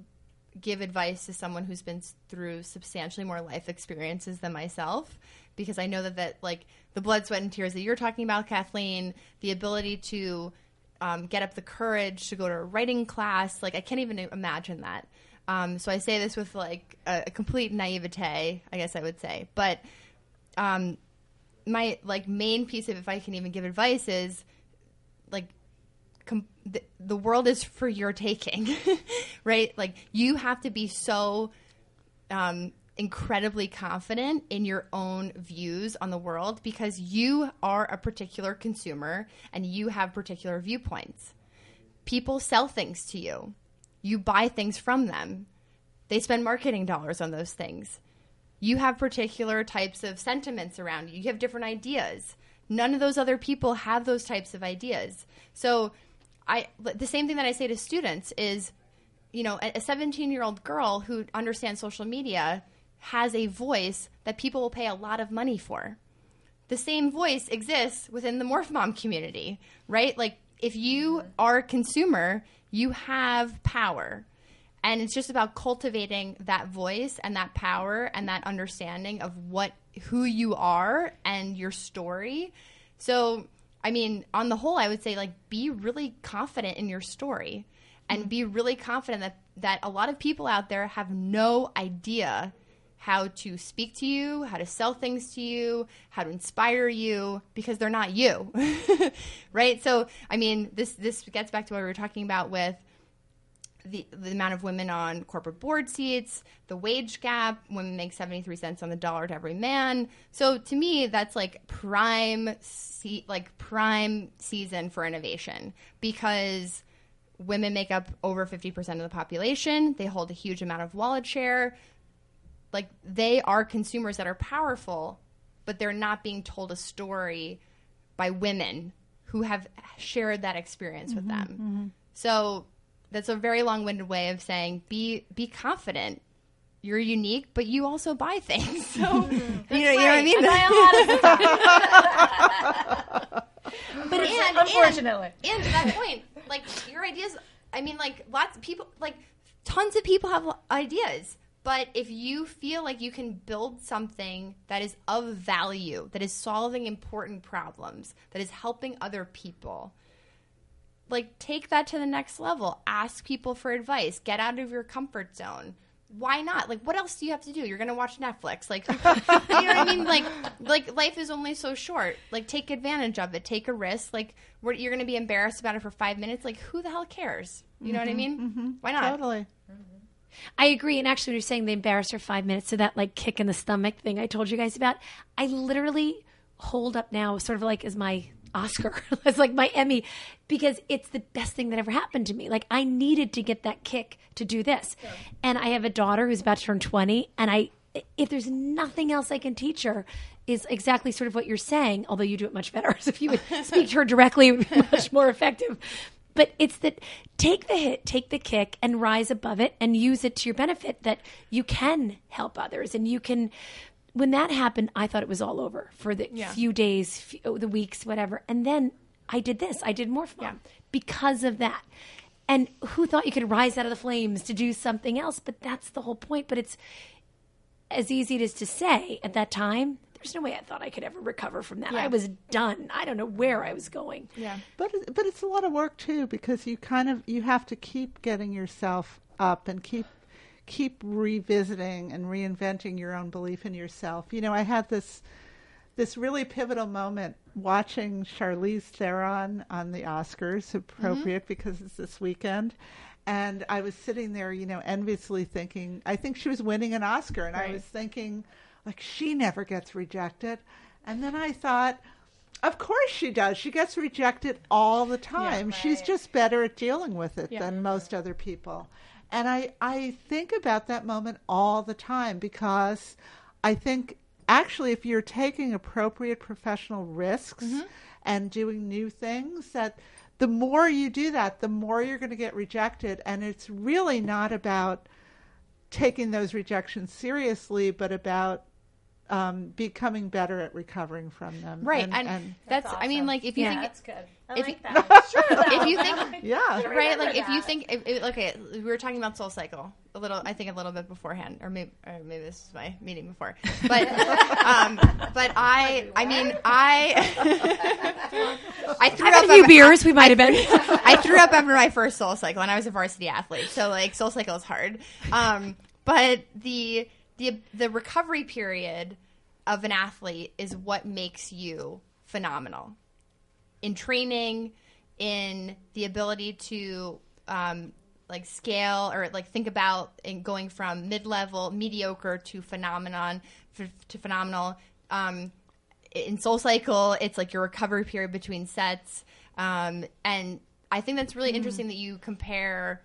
give advice to someone who's been through substantially more life experiences than myself because I know that that like the blood, sweat, and tears that you're talking about, Kathleen, the ability to um, get up the courage to go to a writing class. Like I can't even imagine that. Um, so I say this with like a, a complete naivete, I guess I would say. But um, my like main piece of if I can even give advice is like com- the, the world is for your taking, right? Like you have to be so um, incredibly confident in your own views on the world because you are a particular consumer and you have particular viewpoints. People sell things to you. You buy things from them. They spend marketing dollars on those things. You have particular types of sentiments around you. You have different ideas. None of those other people have those types of ideas. So, I the same thing that I say to students is, you know, a 17 year old girl who understands social media has a voice that people will pay a lot of money for. The same voice exists within the Morph Mom community, right? Like, if you mm-hmm. are a consumer, you have power. And it's just about cultivating that voice and that power and that understanding of what who you are and your story. So, I mean, on the whole, I would say like be really confident in your story and mm-hmm. be really confident that that a lot of people out there have no idea how to speak to you, how to sell things to you, how to inspire you because they're not you. right? So, I mean, this this gets back to what we were talking about with the, the amount of women on corporate board seats, the wage gap, women make 73 cents on the dollar to every man. So to me, that's like prime, se- like prime season for innovation because women make up over 50% of the population. They hold a huge amount of wallet share. Like they are consumers that are powerful, but they're not being told a story by women who have shared that experience with mm-hmm, them. Mm-hmm. So that's a very long-winded way of saying be be confident. You're unique, but you also buy things. So you, know, you know what I mean? but and, Unfortunately. and, and to that point, like your ideas. I mean, like lots of people, like tons of people have ideas. But if you feel like you can build something that is of value, that is solving important problems, that is helping other people, like take that to the next level. Ask people for advice. Get out of your comfort zone. Why not? Like what else do you have to do? You're gonna watch netflix. Like you know what i mean? Like like life is only so short. Like take advantage of it. Take a risk. Like what you're gonna be embarrassed about it for five minutes. Like who the hell cares? You know what i mm-hmm. mean? Mm-hmm. Why not? Totally. I agree. And actually, when you're saying they embarrassed her five minutes, so that like kick in the stomach thing I told you guys about, I literally hold up now, sort of like as my Oscar, as like my Emmy, because it's the best thing that ever happened to me. Like I needed to get that kick to do this, and I have a daughter who's about to turn twenty, and I, if there's nothing else I can teach her. Is exactly sort of what you're saying, although you do it much better. So if you would speak to her directly, it would be much more effective but it's that take the hit, take the kick, and rise above it and use it to your benefit that you can help others and you can. When that happened, I thought it was all over for the few days, few, oh, the weeks, whatever. And then I did this. I did more fun because of that. And who thought you could rise out of the flames to do something else? But that's the whole point. But it's as easy it is to say at that time. There's no way I thought I could ever recover from that. I was done. I don't know where I was going. yeah But but it's a lot of work too because you kind of you have to keep getting yourself up and keep keep revisiting and reinventing your own belief in yourself. You know, I had this this really pivotal moment watching Charlize Theron on the Oscars, appropriate mm-hmm. because it's this weekend. And I was sitting there, you know, enviously thinking, I think she was winning an Oscar. And I was thinking, like, she never gets rejected. And then I thought, of course she does. She gets rejected all the time. She's just better at dealing with it than most other people. And I, I think about that moment all the time because I think actually if you're taking appropriate professional risks mm-hmm. and doing new things that the more you do that, the more you're going to get rejected. And it's really not about taking those rejections seriously, but about um, becoming better at recovering from them. Right, and, that's, I mean, like if you Yeah. think That's good. I If like you- that. Sure, if you think yeah, right, like if you think, if, if, okay, we were talking about Soul Cycle a little, I think a little bit beforehand, or maybe, or maybe this is my meeting before, but, um, but I, I mean, I, I threw I've up a few after- beers. We might have been. I threw up after my first Soul Cycle, and I was a varsity athlete, so like Soul Cycle is hard. Um, but the the the recovery period of an athlete is what makes you phenomenal in training, in the ability to um, like scale or like think about in going from mid level, mediocre to phenomenon f- to phenomenal. Um, in Soul Cycle, it's like your recovery period between sets, um, and I think that's really interesting that you compare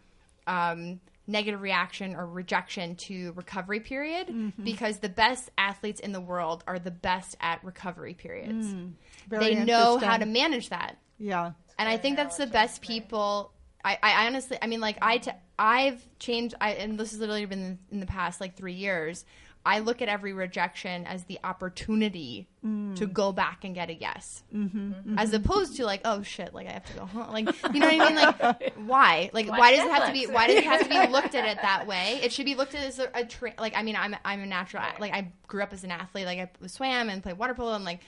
um, negative reaction or rejection to recovery period mm-hmm. because the best athletes in the world are the best at recovery periods. Mm-hmm. Very they know how to manage that yeah. and I think that's the best people. I, I honestly, I mean, like I, t- I've changed. I and this has literally been in the past like three years. I look at every rejection as the opportunity Mm. to go back and get a yes, Mm-hmm, as opposed to like, oh shit, like I have to go home. Like, you know what I mean? Like, why? Like, why does it have to be? Why does it have to be looked at it that way? It should be looked at as a, a tra- like. I mean, I'm I'm a natural. Like, I grew up as an athlete. Like, I swam and played water polo, and like.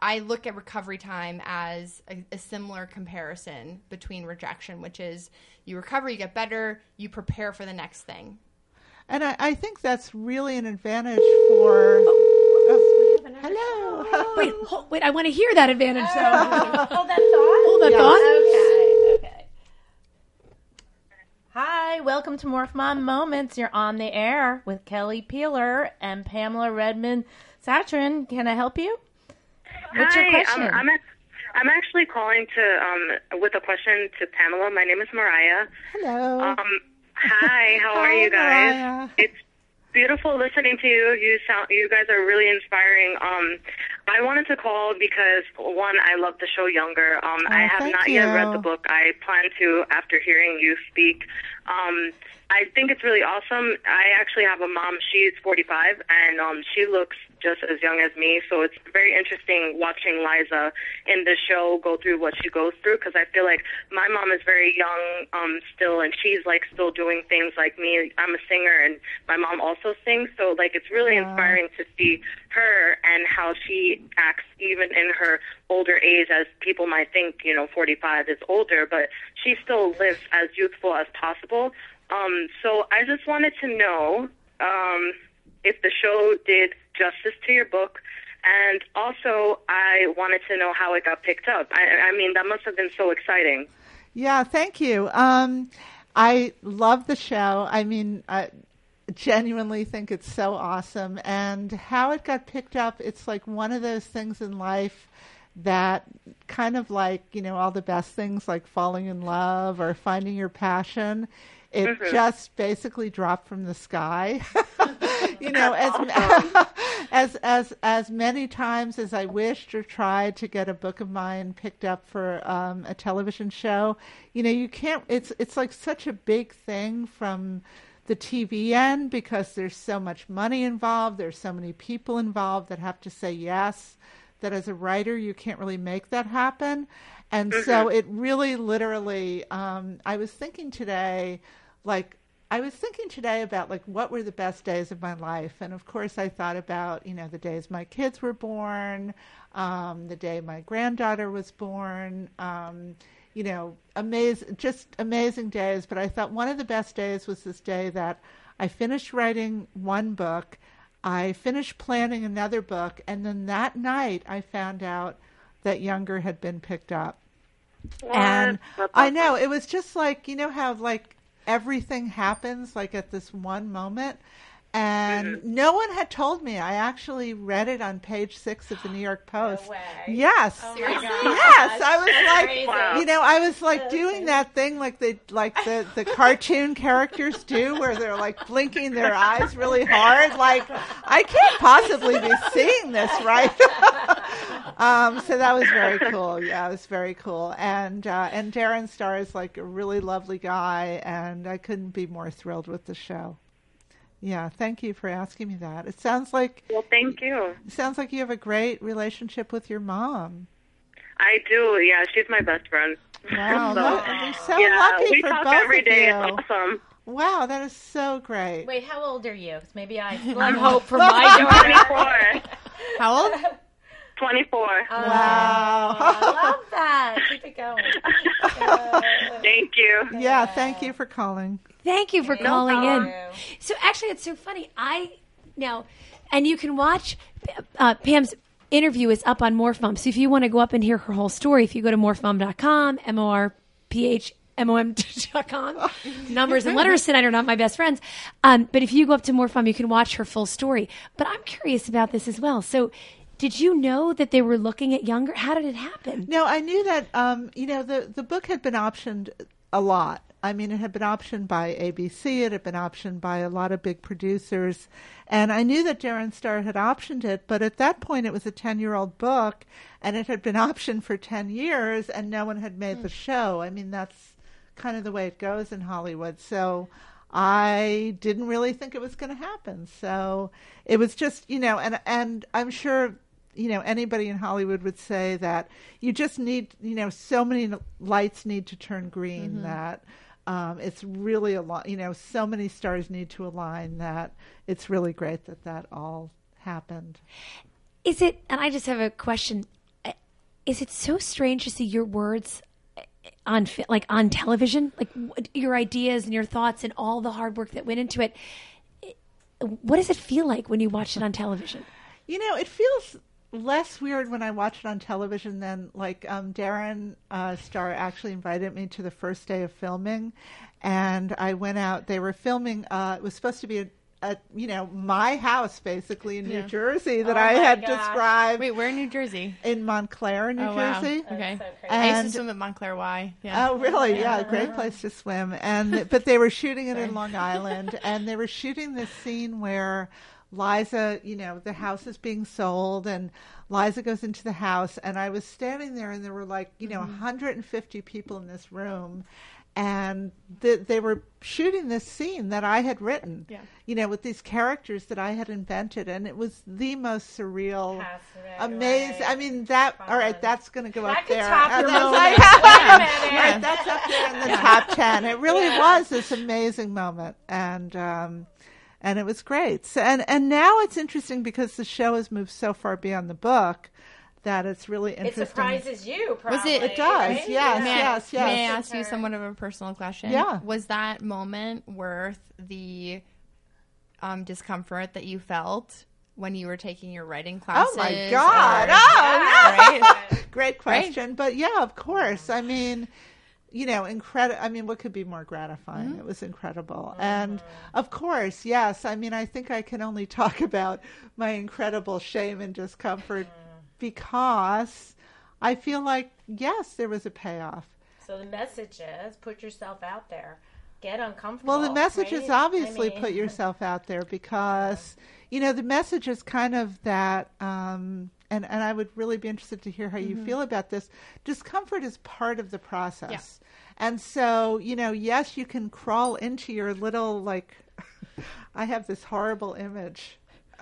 I look at recovery time as a, a similar comparison between rejection, which is you recover, you get better, you prepare for the next thing. And I, I think that's really an advantage for. Oh, hello. wait, hold, wait. I want to hear that advantage though. Hold that thought. Hold that Yeah. thought. Okay, okay. Hi, welcome to Morph Mom Moments. You're on the air with Kelly Peeler and Pamela Redmond Satran. Can I help you? What's your Hi, question? Um, I'm, ac- I'm actually calling to um, with a question to Pamela. My name is Mariah. Hello. Um, hi, how are Hi, you guys? Mariah. It's beautiful listening to you. You sound, you guys are really inspiring. Um, I wanted to call because one, I love the show Younger. Um, I Oh, have thank not yet read the book. I plan to after hearing you speak. Um, I think it's really awesome. I actually have a mom. She's 45, and um, she looks just as young as me. So it's very interesting watching Liza in the show go through what she goes through because I feel like my mom is very young um, still, and she's like still doing things like me. I'm a singer, and my mom also sings. So like it's really inspiring to see her and how she acts even in her older age as people might think you know 45 is older but she still lives as youthful as possible um so i just wanted to know um if the show did justice to your book and also i wanted to know how it got picked up i, I mean that must have been so exciting Yeah, thank you. Um, I love the show. I mean, I genuinely think it's so awesome. And how it got picked up, it's like one of those things in life that kind of like, you know, all the best things like falling in love or finding your passion. It just basically dropped from the sky. you know, as, as as as many times as I wished or tried to get a book of mine picked up for um, a television show, you know, you can't. It's it's like such a big thing from the TV end because there's so much money involved. There's so many people involved that have to say yes. That as a writer, you can't really make that happen. And so it really literally, um, I was thinking today, like, I was thinking today about like what were the best days of my life, and of course I thought about you know the days my kids were born, um, the day my granddaughter was born, um, you know, amazing, just amazing days. But I thought one of the best days was this day that I finished writing one book, I finished planning another book, and then that night I found out that Younger had been picked up. And I know it was just like you know how like everything happens like at this one moment. And no one had told me. I actually read it on page six of the New York Post. way. Yes, Seriously? yes. I was like, crazy. you know, I was like doing that thing like the like the the cartoon characters do, where they're like blinking their eyes really hard. Like, I can't possibly be seeing this, right? um, so that was very cool. Yeah, it was very cool. And uh, and Darren Star is like a really lovely guy, and I couldn't be more thrilled with the show. Yeah, thank you for asking me that. It sounds like Well, thank you. it sounds like you have a great relationship with your mom. I do. Yeah, she's my best friend. Wow, So, lo- we're so yeah, lucky we for talk both every of day. you. It's awesome. Wow, that is so great. Wait, how old are you? 'Cause maybe I still I have hope for my daughter. 24. How old? 24. Wow. I love that. Keep it going. Thank you. yeah, thank you for calling. Thank you for calling in. So actually, it's so funny. I now, and you can watch uh, Pam's interview is up on Morph Mom. So if you want to go up and hear her whole story, if you go to morphmom.com, m o r p h m o m dot com, numbers and letters tonight are not my best friends. Um, but if you go up to Morph Mom, you can watch her full story. But I'm curious about this as well. So. Did you know that they were looking at younger? How did it happen? No, I knew that. Um, you know, the the book had been optioned a lot. I mean, it had been optioned by ABC. It had been optioned by a lot of big producers, and I knew that Darren Star had optioned it. But at that point, it was a ten year old book, and it had been optioned for ten years, and no one had made the hmm. show. I mean, that's kind of the way it goes in Hollywood. So. I didn't really think it was going to happen. So it was just, you know, and and I'm sure you know anybody in Hollywood would say that you just need you know so many lights need to turn green mm-hmm. that um, it's really a lot you know so many stars need to align that it's really great that that all happened. Is it, and I just have a question. uh, Is it so strange to see your words uh, on, like on television, like your ideas and your thoughts and all the hard work that went into it? What does it feel like when you watch it on television? You know, it feels less weird when I watch it on television than like um, Darren uh, Star actually invited me to the first day of filming, and I went out. They were filming. Uh, it was supposed to be a, a you know my house basically in New Jersey that Oh I had gosh. described Wait, we're in New Jersey. in Montclair, New Oh, wow. Jersey. Okay. so crazy. I used And- to swim at Montclair Y. Yeah. Oh, really? Yeah, great place to swim. And but they were shooting it in Long Island, and they were shooting this scene where Liza, you know, the house is being sold, and Liza goes into the house, and I was standing there, and there were like, you know, 150 people in this room. And th- they were shooting this scene that I had written, Yeah. you know, with these characters that I had invented, and it was the most surreal, amazing. right. I mean, that. All right, that's going to go That up there. And that's like-. Right, that's up there in the top ten. It really Yeah. was this amazing moment, and um, and it was great. So, and and now it's interesting because the show has moved so far beyond the book that it's really interesting. It interesting. surprises you, probably. Was it- It does, right? yes, May I- yes, yes. May I ask you somewhat of a personal question? Yeah. Was that moment worth the um, discomfort that you felt when you were taking your writing classes? Oh my God! or- Oh, Right? Great question, but yeah, of course. I mean, you know, incredible. I mean, what could be more gratifying? It was incredible, and of course, yes. I mean, I think I can only talk about my incredible shame and discomfort because I feel like yes, there was a payoff. So the message is put yourself out there. Get uncomfortable. Well, the message right? is obviously I mean- put yourself out there because you know the message is kind of that, um, and and I would really be interested to hear how you Mm-hmm. feel about this. Discomfort is part of the process, and so you know, yes, you can crawl into your little like. I have this horrible image.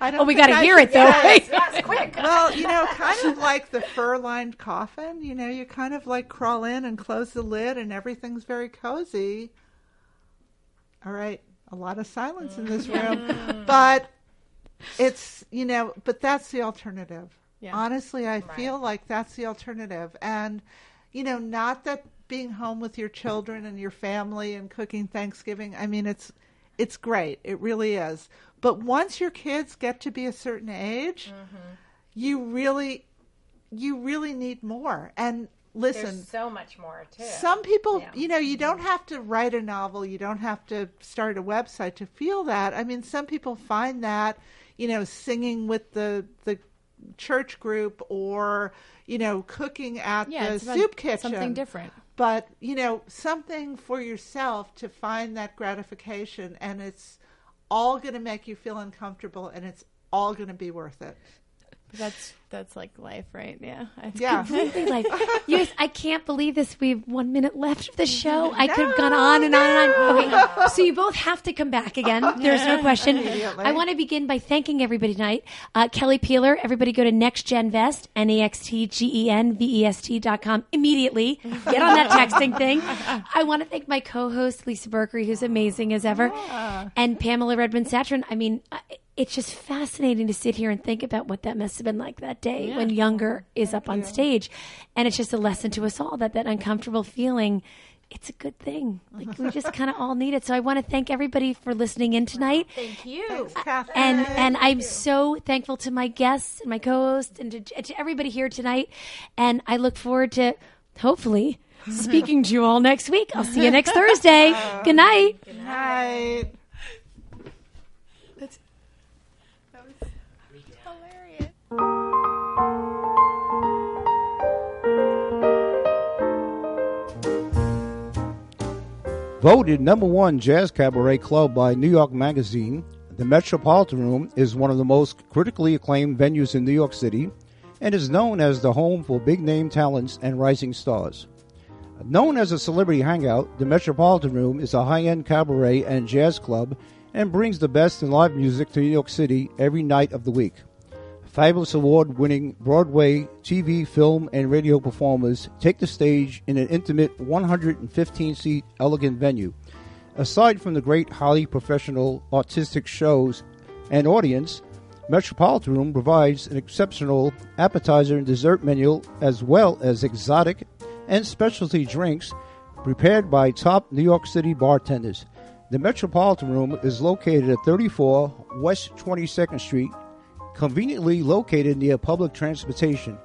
I don't Oh, we got to hear it though, right? Yes, quick. well, you know, kind of like the fur-lined coffin. You know, you kind of like crawl in and close the lid, and everything's very cozy. All right, a lot of silence in this room, mm. but it's you know, but that's the alternative. Yeah. Honestly, I feel like that's the alternative, and you know, not that being home with your children and your family and cooking Thanksgiving. I mean, it's it's great. It really is. But once your kids get to be a certain age, mm-hmm. you really you really need more. And listen, There's so much more too. some people, Yeah. you know, you don't mm-hmm. have to write a novel, you don't have to start a website to feel that. I mean, some people find that, you know, singing with the the church group or, you know, cooking at Yeah, the soup kitchen. Something different. But, you know, something for yourself to find that gratification and it's all going to make you feel uncomfortable and it's all going to be worth it. That's that's like life, right? Yeah. Yeah. Completely like, you I can't believe this. We have one minute left of the show. I could have gone on and on and on. Okay, so you both have to come back again. There's no question. I want to begin by thanking everybody tonight. Uh, Kelly Peeler, everybody go to Next Gen Vest, N E X T G E N V E S T dot com immediately. Get on that texting thing. I want to thank my co-host Lisa Berkery, who's amazing as ever, and Pamela Redmond Satran. I mean, I- it's just fascinating to sit here and think about what that must have been like that day when Younger is up on stage, and it's just a lesson to us all that that uncomfortable feeling. It's a good thing. Like we just kind of all need it. So I want to thank everybody for listening in tonight Thank you. Catherine. and and I'm so thankful to my guests and my co-hosts and to, to everybody here tonight. And I look forward to hopefully speaking to you all next week. I'll see you next Thursday. Good night. Good Night. Voted number one jazz cabaret club by New York Magazine, the Metropolitan Room is one of the most critically acclaimed venues in New York City and is known as the home for big name talents and rising stars. Known as a celebrity hangout, the Metropolitan Room is a high end cabaret and jazz club and brings the best in live music to New York City every night of the week. Fabulous award winning Broadway, TV, film, and radio performers take the stage in an intimate 115 seat elegant venue. Aside from the great, highly professional artistic shows and audience, Metropolitan Room provides an exceptional appetizer and dessert menu as well as exotic and specialty drinks prepared by top New York City bartenders. The Metropolitan Room is located at 34 West 22nd Street, conveniently located near public transportation.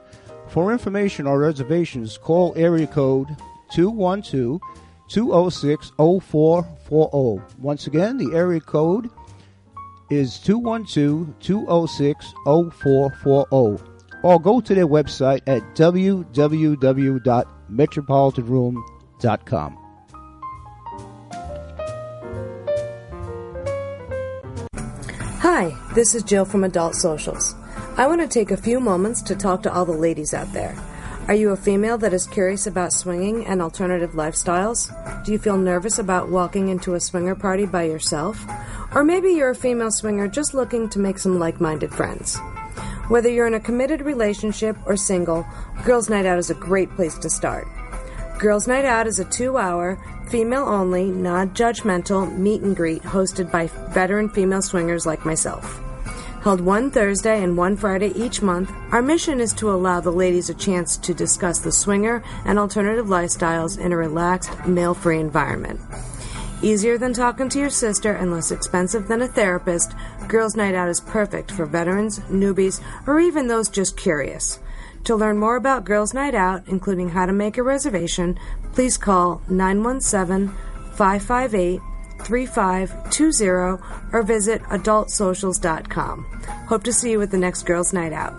For information or reservations, call area code 212 206 0440. Once again, the area code is 212 206 0440. Or go to their website at www.metropolitanroom.com. Hi, this is Jill from Adult Socials. I want to take a few moments to talk to all the ladies out there. Are you a female that is curious about swinging and alternative lifestyles? Do you feel nervous about walking into a swinger party by yourself? Or maybe you're a female swinger just looking to make some like minded friends. Whether you're in a committed relationship or single, Girls Night Out is a great place to start. Girls Night Out is a two hour, female only, non judgmental meet and greet hosted by veteran female swingers like myself. Held one Thursday and one Friday each month, our mission is to allow the ladies a chance to discuss the swinger and alternative lifestyles in a relaxed, male free environment. Easier than talking to your sister and less expensive than a therapist, Girls Night Out is perfect for veterans, newbies, or even those just curious. To learn more about Girls Night Out, including how to make a reservation, please call 917 558 3520 or visit adultsocials.com. Hope to see you at the next Girls Night Out.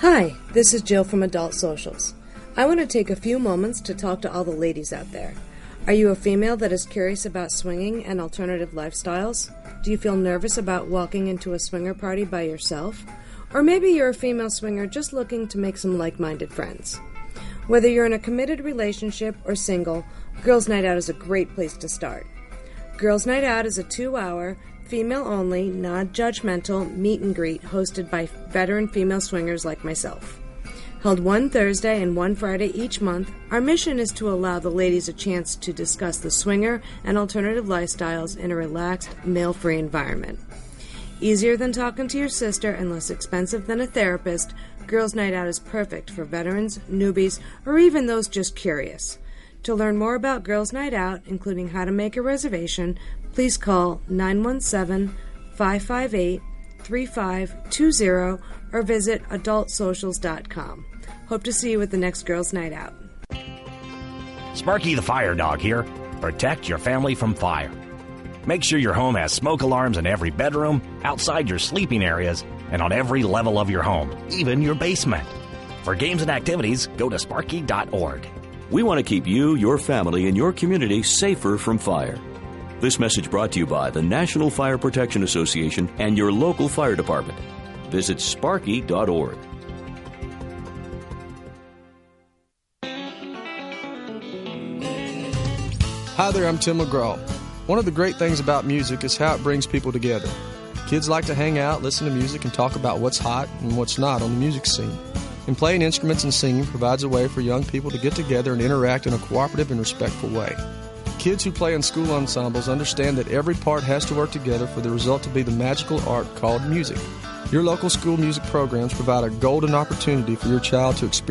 Hi, this is Jill from Adult Socials. I want to take a few moments to talk to all the ladies out there. Are you a female that is curious about swinging and alternative lifestyles? Do you feel nervous about walking into a swinger party by yourself? Or maybe you're a female swinger just looking to make some like minded friends. Whether you're in a committed relationship or single, Girls Night Out is a great place to start. Girls Night Out is a two hour, female only, non judgmental meet and greet hosted by veteran female swingers like myself. Held one Thursday and one Friday each month, our mission is to allow the ladies a chance to discuss the swinger and alternative lifestyles in a relaxed, male free environment. Easier than talking to your sister and less expensive than a therapist, Girls Night Out is perfect for veterans, newbies, or even those just curious. To learn more about Girls Night Out, including how to make a reservation, please call 917 558 3520 or visit adultsocials.com. Hope to see you at the next Girls Night Out. Sparky the Fire Dog here. Protect your family from fire. Make sure your home has smoke alarms in every bedroom, outside your sleeping areas, and on every level of your home, even your basement. For games and activities, go to sparky.org. We want to keep you, your family, and your community safer from fire. This message brought to you by the National Fire Protection Association and your local fire department. Visit sparky.org. Hi there, I'm Tim McGraw. One of the great things about music is how it brings people together. Kids like to hang out, listen to music, and talk about what's hot and what's not on the music scene. And playing instruments and singing provides a way for young people to get together and interact in a cooperative and respectful way. Kids who play in school ensembles understand that every part has to work together for the result to be the magical art called music. Your local school music programs provide a golden opportunity for your child to experience